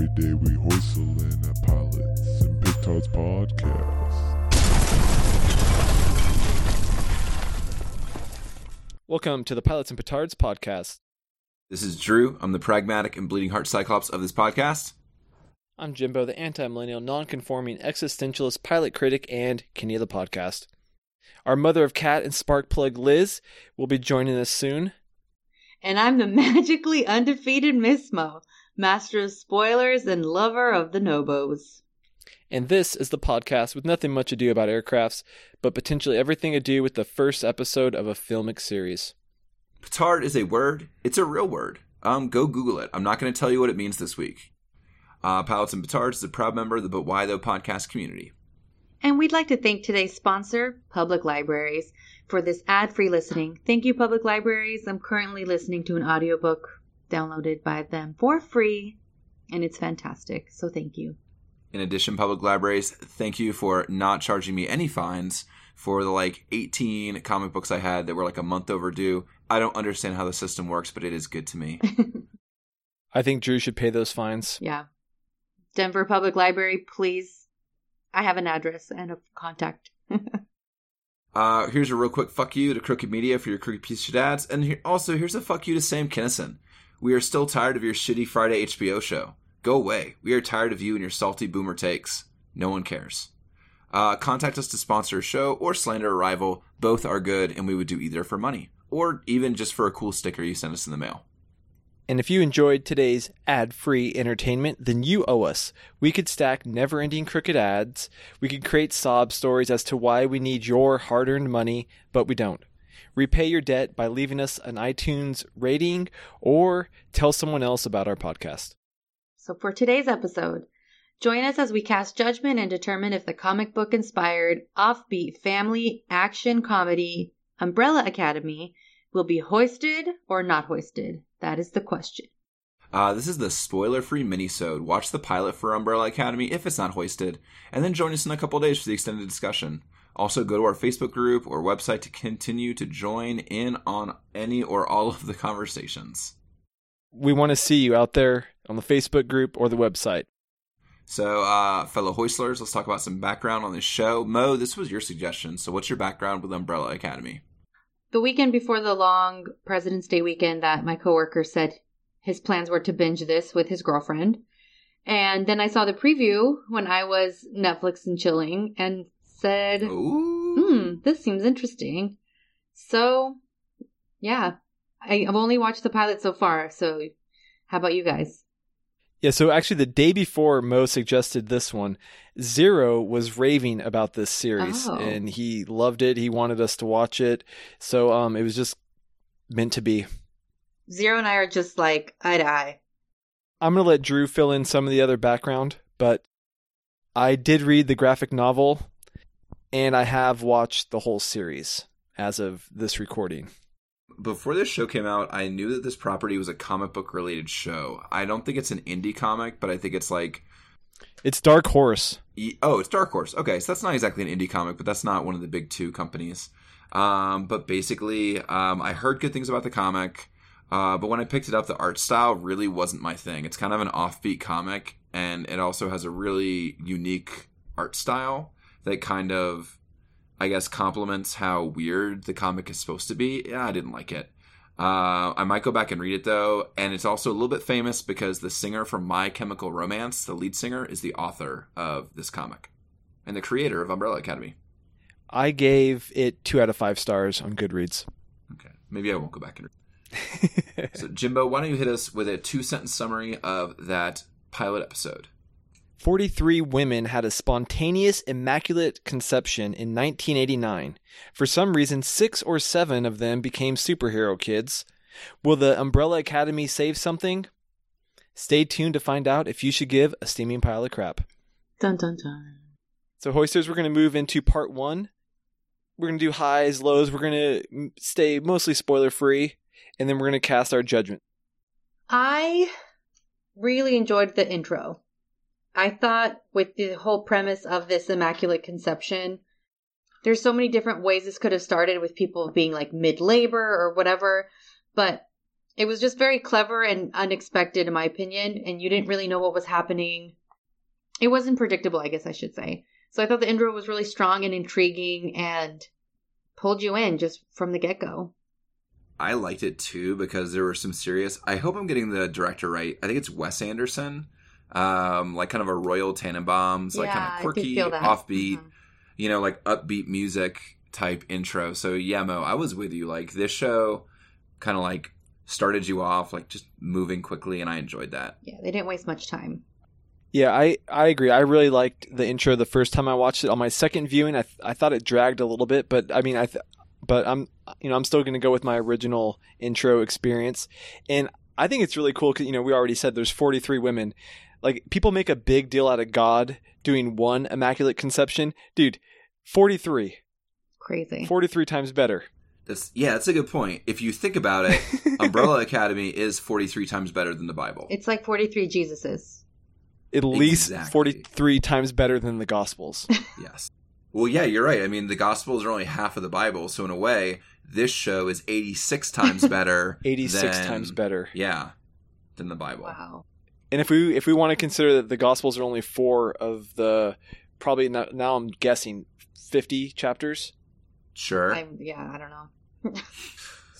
Every day we hoistle in at Pilots and Petards Podcast. Welcome to the Pilots and Petards podcast. This is Drew. I'm the pragmatic and bleeding heart cyclops of this podcast. I'm Jimbo, the anti millennial, non conforming existentialist pilot critic and Kenny of the podcast. Our mother of cat and spark plug Liz will be joining us soon. And I'm the magically undefeated Miss Mo, master of spoilers and lover of the Nobos. And this is the podcast with nothing much ado about aircrafts, but potentially everything ado with the first episode of a filmic series. Petard is a word. It's a real word. Um, go Google it. I'm not going to tell you what it means this week. Uh, Pilots and Petards is a proud member of the But Why Though podcast community. And we'd like to thank today's sponsor, Public Libraries, for this ad free listening. Thank you, Public Libraries. I'm currently listening to an audiobook downloaded by them for free, and it's fantastic. So thank you. In addition, Public Libraries, thank you for not charging me any fines for the like 18 comic books I had that were like a month overdue. I don't understand how the system works, but it is good to me. I think Drew should pay those fines. Yeah. Denver Public Library, please. I have an address and a contact. Uh, here's a real quick fuck you to Crooked Media for your crooked piece of ads, and here, also here's a fuck you to Sam Kinison. We are still tired of your shitty Friday HBO show. Go away. We are tired of you and your salty boomer takes. No one cares. Uh, contact us to sponsor a show or slander a rival. Both are good, and we would do either for money or even just for a cool sticker you send us in the mail. And if you enjoyed today's ad free entertainment, then you owe us. We could stack never ending crooked ads. We could create sob stories as to why we need your hard earned money, but we don't. Repay your debt by leaving us an iTunes rating or tell someone else about our podcast. So, for today's episode, join us as we cast judgment and determine if the comic book inspired, offbeat family action comedy Umbrella Academy will be hoisted or not hoisted. That is the question. Uh, this is the spoiler-free mini-sode. Watch the pilot for Umbrella Academy if it's not hoisted, and then join us in a couple days for the extended discussion. Also, go to our Facebook group or website to continue to join in on any or all of the conversations. We want to see you out there on the Facebook group or the website. So, uh, fellow hoistlers, let's talk about some background on this show. Mo, this was your suggestion. So, what's your background with Umbrella Academy? The weekend before the long President's Day weekend, that my coworker said his plans were to binge this with his girlfriend. And then I saw the preview when I was Netflix and chilling and said, Ooh. hmm, this seems interesting. So, yeah, I, I've only watched the pilot so far. So, how about you guys? Yeah, so actually, the day before Mo suggested this one, Zero was raving about this series, Oh. and he loved it. He wanted us to watch it, so um, it was just meant to be. Zero and I are just like eye to eye. I'm gonna let Drew fill in some of the other background, but I did read the graphic novel, and I have watched the whole series as of this recording. Before this show came out, I knew that this property was a comic book related show. I don't think it's an indie comic, but I think it's like It's Dark Horse. Oh, it's Dark Horse. Okay, so that's not exactly an indie comic, but that's not one of the big two companies. Um, but basically, um, I heard good things about the comic, uh, but when I picked it up, the art style really wasn't my thing. It's kind of an offbeat comic, and it also has a really unique art style that kind of, I guess, complements how weird the comic is supposed to be. Yeah, I didn't like it. Uh, I might go back and read it though, and it's also a little bit famous because the singer from My Chemical Romance, the lead singer, is the author of this comic and the creator of Umbrella Academy. I gave it two out of five stars on Goodreads. Okay, maybe I won't go back and read. It. So, Jimbo, why don't you hit us with a two sentence summary of that pilot episode? 43 women had a spontaneous immaculate conception in 1989. For some reason, six or seven of them became superhero kids. Will the Umbrella Academy save something? Stay tuned to find out if you should give a steaming pile of crap. Dun dun dun. So, Hoisters, we're going to move into part one. We're going to do highs, lows. We're going to stay mostly spoiler free, and then we're going to cast our judgment. I really enjoyed the intro. I thought with the whole premise of this immaculate conception, there's so many different ways this could have started with people being like mid labor or whatever. But It was just very clever and unexpected, in my opinion, and you didn't really know what was happening. It wasn't predictable, I guess I should say. So I thought the intro was really strong and intriguing and pulled you in just from the get go. I liked it too because there were some serious. I hope I'm getting the director right. I think it's Wes Anderson, um, like kind of a Royal Tenenbaums, like Yeah, kind of quirky, feel that. offbeat, Mhm. you know, like upbeat music type intro. So yeah, Mo, I was with you. Like this show, kind of like started you off like just moving quickly, and I enjoyed that. Yeah, they didn't waste much time. Yeah, I, I agree. I really liked the intro the first time I watched it. On my second viewing, I, th- I thought it dragged a little bit, but I mean, I th- but I'm you know I'm still going to go with my original intro experience, and I think it's really cool because you know we already said there's 43 women. Like people make a big deal out of God doing one immaculate conception, dude. 43, Crazy. 43 times better. That's yeah, that's a good point. If you think about it, Umbrella Academy is 43 times better than the Bible. It's like 43 Jesuses. At least Exactly. 43 times better than the Gospels. Yes. Well, yeah, you're right. I mean, the Gospels are only half of the Bible, so in a way, this show is 86 times better. 86 than- times better. Yeah, than the Bible. Wow. And if we if we want to consider that the Gospels are only four of the probably now, now I'm guessing 50 chapters. Sure. I'm, yeah, I don't know.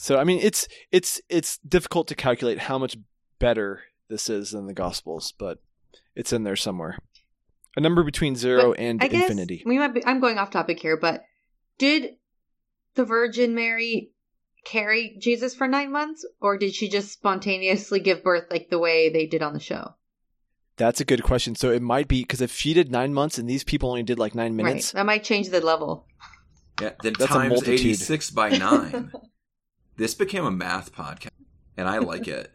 So I mean it's it's it's difficult to calculate how much better this is than the Gospels, but it's in there somewhere. A number between zero But and I guess infinity. we might be, I'm going off topic here, but did the Virgin Mary carry Jesus for nine months, or did she just spontaneously give birth like the way they did on the show? That's a good question. So it might be because if she did nine months and these people only did like nine minutes, Right. That might change the level. yeah, then That's a times multitude. 86 by 9. this became a math podcast, and I like it.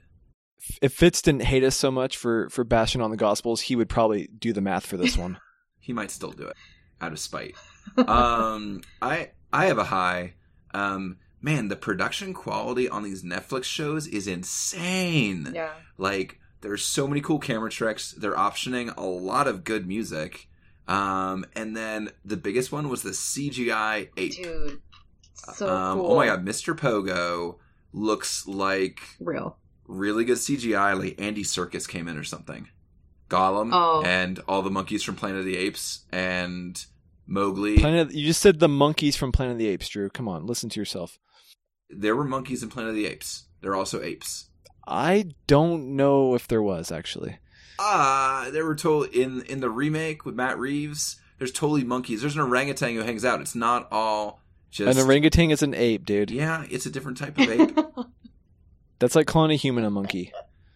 if Fitz didn't hate us so much for for bashing on the Gospels, he would probably do the math for this one. He might still do it out of spite. um, I I have a high. Um, man, the production quality on these Netflix shows is insane. Yeah. Like there's so many cool camera tricks. They're optioning a lot of good music. Um, and then the biggest one was the CGI ape. Dude. So um, cool. Oh my god, Mr. Pogo looks like Real. really good CGI. Like Andy Serkis came in or something. Gollum Oh. and all the monkeys from Planet of the Apes and Mowgli. Planet, you just said the monkeys from Planet of the Apes, Drew. Come on, listen to yourself. There were monkeys in Planet of the Apes. There are also apes. I don't know if there was actually. Ah, they were told in in the remake with Matt Reeves. There's totally monkeys. There's an orangutan who hangs out. It's not all just An orangutan is an ape, dude. Yeah, it's a different type of ape. That's like calling a human a monkey.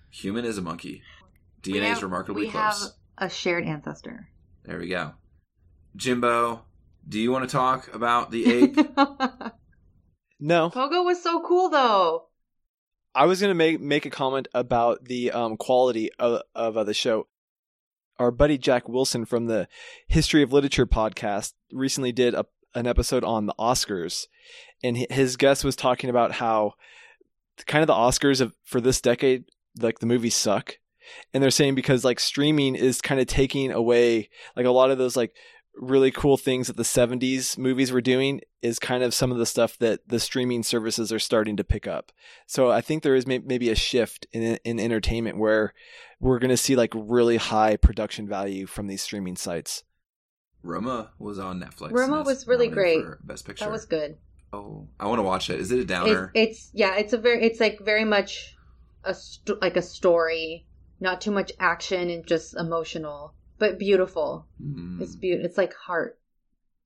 Human is a monkey. We DNA is have- remarkably we close. have a shared ancestor. There we go. Jimbo, do you want to talk about the ape? No, Pogo was so cool though. I was gonna make make a comment about the um, quality of, of uh, the show. Our buddy Jack Wilson from the History of Literature podcast recently did a, an episode on the Oscars, and his guest was talking about how kind of the Oscars of for this decade, like the movies suck, and they're saying because like streaming is kind of taking away like a lot of those like really cool things that the 70s movies were doing is kind of some of the stuff that the streaming services are starting to pick up. So I think there is may- maybe a shift in in entertainment where we're going to see like really high production value from these streaming sites. Roma was on Netflix. Roma was really great. for Best Picture. That was good. Oh, I want to watch it. Is it a It's, downer? it's yeah, it's a very it's like very much a sto- like a story, not too much action and just emotional, but beautiful. Hmm. It's beautiful. It's like heart.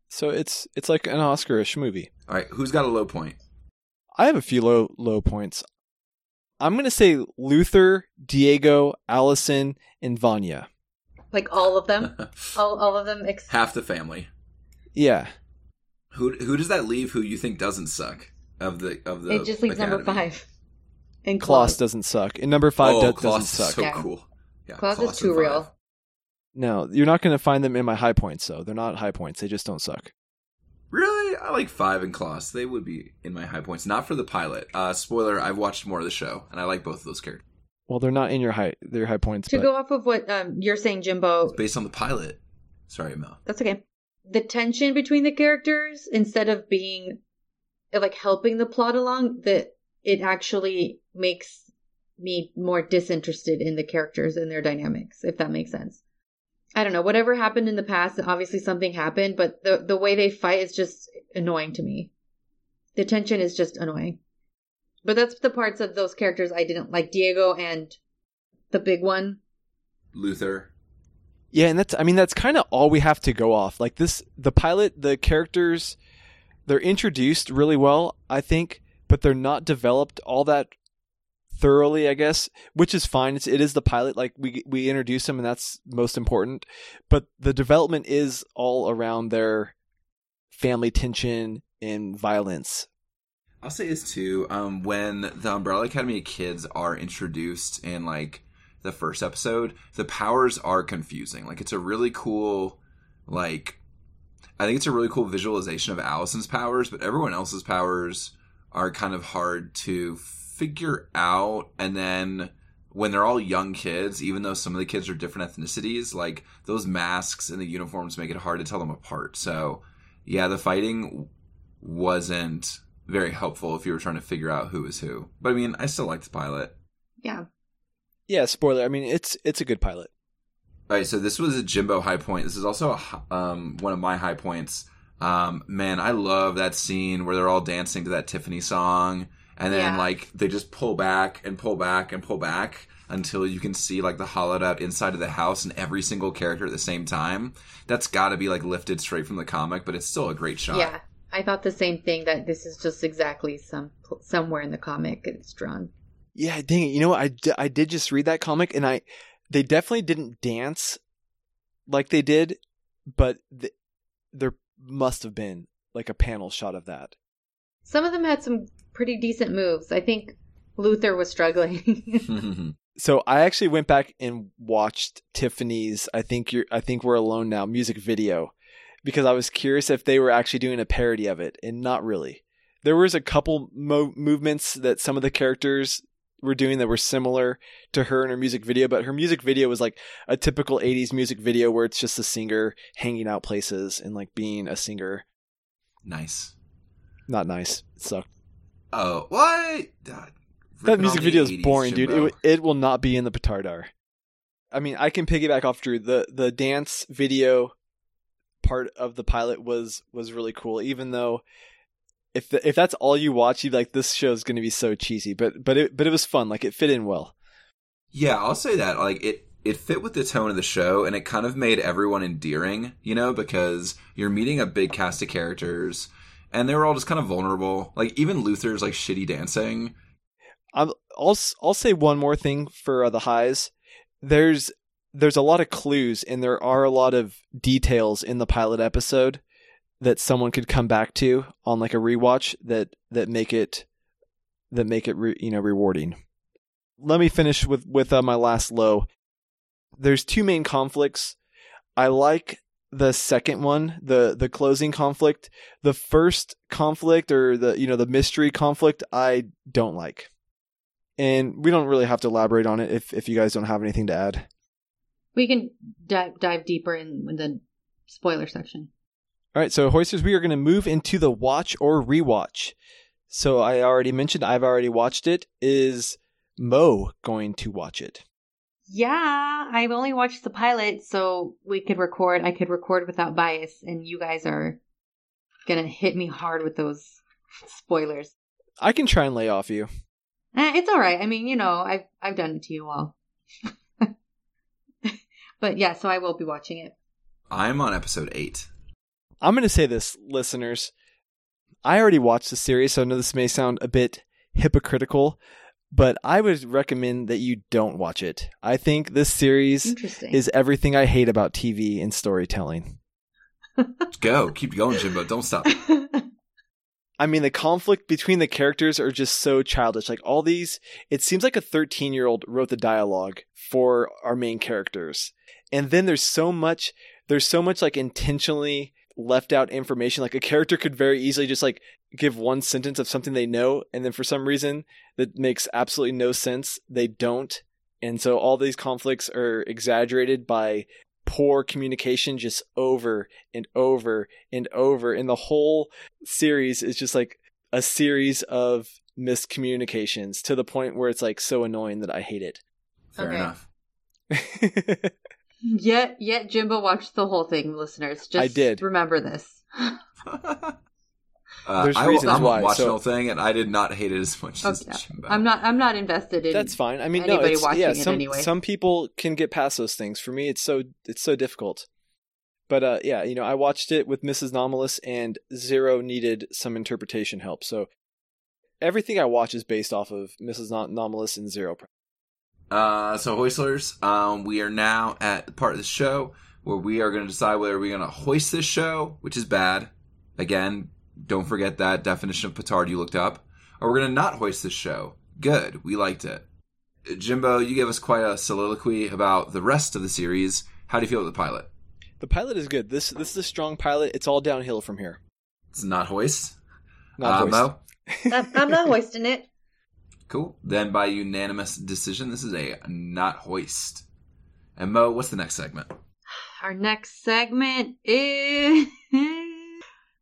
So it's it's like an Oscar-ish movie. All right, who's got a low point? I have a few low low points. I'm going to say Luther, Diego, Allison, and Vanya. Like all of them, all all of them. Ex- Half the family. Yeah. Who who does that leave? Who you think doesn't suck of the of the? it just leaves number five. And Klaus Klaus. doesn't suck. And number 5 oh, do- Klaus doesn't is suck. so Yeah. cool. Yeah, Klaus is and too five. real. No, you're not going to find them in my high points though. They're not high points. They just don't suck. Really, I like five and Klaus. They would be in my high points. Not for the pilot. Uh, spoiler: I've watched more of the show, and I like both of those characters. Well, they're not in your high their high points, To but go off of what um, you're saying, Jimbo, It's based on the pilot. Sorry, Mel. that's okay. The tension between the characters, instead of being like helping the plot along, that it actually makes me more disinterested in the characters and their dynamics, if that makes sense. I don't know, whatever happened in the past, obviously something happened, but the the way they fight is just annoying to me. The tension is just annoying. But that's the parts of those characters I didn't like Diego and the big one. Luther. Yeah, and that's I mean that's kind of all we have to go off. Like this the pilot, the characters they're introduced really well, I think, but they're not developed all that thoroughly, I guess, which is fine. It's, it is the pilot like we we introduce them and that's most important, but the development is all around their family tension and violence. I'll say this too. Um, when the Umbrella Academy kids are introduced in like the first episode, the powers are confusing. Like it's a really cool, like I think it's a really cool visualization of Allison's powers, but everyone else's powers are kind of hard to figure out. And then when they're all young kids, even though some of the kids are different ethnicities, like those masks and the uniforms make it hard to tell them apart. So yeah, the fighting wasn't very helpful if you were trying to figure out who is who. But I mean, I still liked the pilot. Yeah. Yeah, spoiler. I mean, it's it's a good pilot. All right, so this was a Jimbo high point. This is also a, um, one of my high points. Um, man, I love that scene where they're all dancing to that Tiffany song, and then Yeah. like they just pull back and pull back and pull back until you can see like the hollowed out inside of the house and every single character at the same time. That's got to be like lifted straight from the comic, but it's still a great shot. Yeah. I thought the same thing that this is just exactly some somewhere in the comic it's drawn. Yeah, dang it. You know what? I, d- I did just read that comic and I they definitely didn't dance like they did, but th- there must have been like a panel shot of that. Some of them had some pretty decent moves. I think Luther was struggling. So I actually went back and watched Tiffany's I think you're I think we're alone now music video because I was curious if they were actually doing a parody of it and not really. There was a couple mo- movements that some of the characters were doing that were similar to her in her music video, but her music video was like a typical 80s music video where it's just a singer hanging out places and like being a singer. nice. Not nice. It sucked. Oh, what? God, That music video is 80s, boring, dude. It, w- it will not be in the Petardar. I mean, I can piggyback off Drew. The the dance video part of the pilot was was really cool, even though if the, if that's all you watch, you like this show is going to be so cheesy. But but it but it was fun. Like it fit in well. Yeah, I'll say that. Like it it fit with the tone of the show and it kind of made everyone endearing, you know, because you're meeting a big cast of characters and they were all just kind of vulnerable. Like even Luther's like shitty dancing. I'll I'll, I'll say one more thing for uh, the highs. There's there's a lot of clues and there are a lot of details in the pilot episode that someone could come back to on like a rewatch that that make it that make it re, you know rewarding. Let me finish with with uh, my last low. There's two main conflicts. I like the second one, the the closing conflict. The first conflict or the you know the mystery conflict I don't like and we don't really have to elaborate on it if if you guys don't have anything to add. we can dive, dive deeper in, in the spoiler section. All right, so hoisters, we are going to move into the watch or rewatch. So I already mentioned I've already watched it. Is Mo going to watch it? Yeah, I've only watched the pilot, so we could record. I could record without bias, and you guys are gonna hit me hard with those spoilers. I can try and lay off you. Eh, it's all right. I mean, you know, I've I've done it to you all. but yeah, so I will be watching it. I'm on episode 8. I'm going to say this, listeners. I already watched the series, so I know this may sound a bit hypocritical, but I would recommend that you don't watch it. I think this series is everything I hate about TV and storytelling. Go. Keep going, Jimbo. Don't stop. I mean, the conflict between the characters are just so childish. Like all these, it seems like a 13 year old wrote the dialogue for our main characters. And then there's so much, there's so much like intentionally left out information. Like a character could very easily just like give one sentence of something they know. And then for some reason that makes absolutely no sense, they don't. And so all these conflicts are exaggerated by poor communication just over and over and over. And the whole series is just like a series of miscommunications to the point where it's like so annoying that I hate it. Fair Okay. enough. Yet, yet Jimbo watched the whole thing, listeners. Just I did. Remember this. Uh, There's I, reasons I'm why, watching so- the whole thing, and I did not hate it as much as Jimbo. I'm not. I'm not invested in. That's fine. I mean, no, anybody it's, watching yeah. it Some anyway. some people can get past those things. For me, it's so it's so difficult. But uh, yeah, you know, I watched it with Mrs. Nomalous, and Zero needed some interpretation help. So everything I watch is based off of Mrs. Nom- Nomalous and Zero. Uh, so Hoistlers, um, we are now at the part of the show where we are going to decide whether we're going to hoist this show, which is bad. Again, don't forget that definition of petard you looked up. Or we're going to not hoist this show. Good, we liked it. Jimbo, you gave us quite a soliloquy about the rest of the series. How do you feel about the pilot? The pilot is good. This this is a strong pilot. It's all downhill from here. It's not hoist. Not uh, hoist. Mo? I'm, I'm not hoisting it. Cool. Then by unanimous decision, this is a not hoist. And Mo, what's the next segment? Our next segment is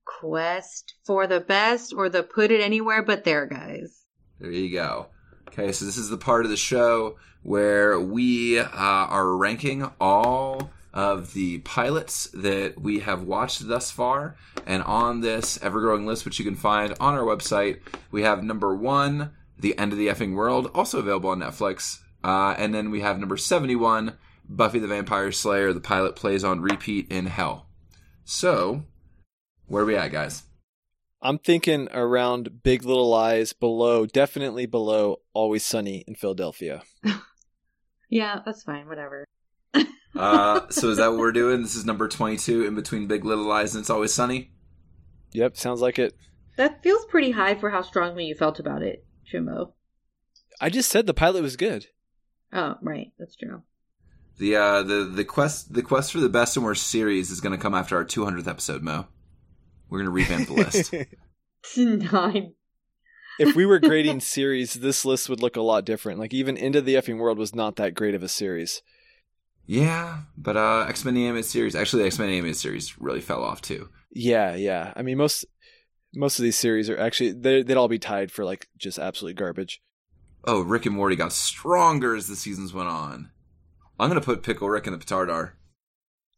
Quest for the Best or the Put It Anywhere But There guys. There you go. Okay, so this is the part of the show where we uh, are ranking all of the pilots that we have watched thus far. And on this ever growing list, which you can find on our website, we have number one, The End of the Effing World, also available on Netflix. Uh, and then we have number 71, Buffy the Vampire Slayer. The pilot plays on repeat in hell. So, where are we at, guys? I'm thinking around Big Little Lies, below, definitely below Always Sunny in Philadelphia. Yeah, that's fine. Whatever. Uh, so is that what we're doing? This is number 22 in between Big Little Lies and It's Always Sunny. Yep, sounds like it. That feels pretty high for how strongly you felt about it, Jimbo. I just said the pilot was good. Oh, right. That's true. The uh the the quest the quest for the best and worst series is going to come after our 200th episode, Mo. We're going to revamp the list. Nine. if we were grading series, this list would look a lot different. Like even Into the Effing World was not that great of a series. yeah, but uh X-Men the animated series, actually the X-Men animated series really fell off too. Yeah, yeah. I mean most most of these series are actually they they'd all be tied for like just absolute garbage. Oh, Rick and Morty got stronger as the seasons went on. I'm going to put Pickle Rick in the petardar.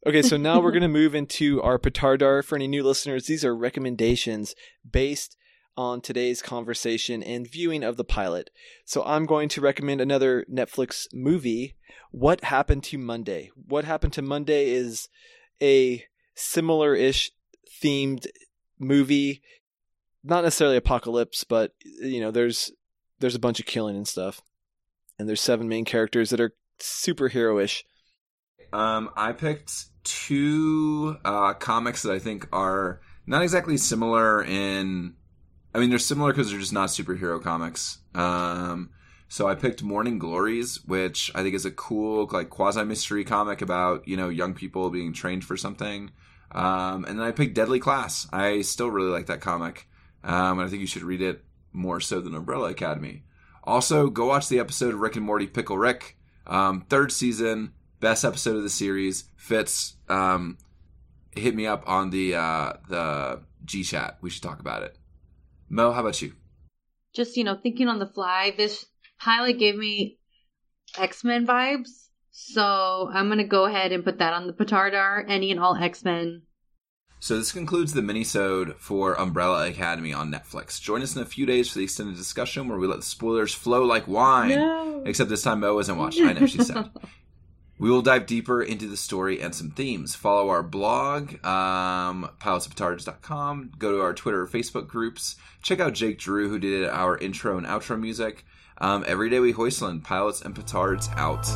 Okay, so now we're going to move into our petardar. For any new listeners, these are recommendations based on today's conversation and viewing of the pilot. So I'm going to recommend another Netflix movie, What Happened to Monday. What Happened to Monday is a similar-ish themed movie, not necessarily apocalypse, but you know, there's there's a bunch of killing and stuff. And there's seven main characters that are superhero-ish. Um, I picked two uh, comics that I think are not exactly similar in. I mean, they're similar because they're just not superhero comics. Um, so I picked Morning Glories, which I think is a cool, like quasi mystery comic about you know young people being trained for something. Um, and then I picked Deadly Class. I still really like that comic, um, and I think you should read it more so than Umbrella Academy. Also, go watch the episode of Rick and Morty Pickle Rick, um, third season best episode of the series. Fitz, um, hit me up on the uh, the G chat. We should talk about it. Mo, how about you? Just, you know, thinking on the fly, this pilot gave me X Men vibes. So I'm to go ahead and put that on the petardar. Any and all X Men. So this concludes the minisode for Umbrella Academy on Netflix. Join us in a few days for the extended discussion where we let the spoilers flow like wine. No. Except this time Mo isn't watching. I know she said. We will dive deeper into the story and some themes. Follow our blog, um, pilotsofpetards.com. Go to our Twitter or Facebook groups. Check out Jake Drew, who did our intro and outro music. Um, every day we hoistland, pilots and petards out.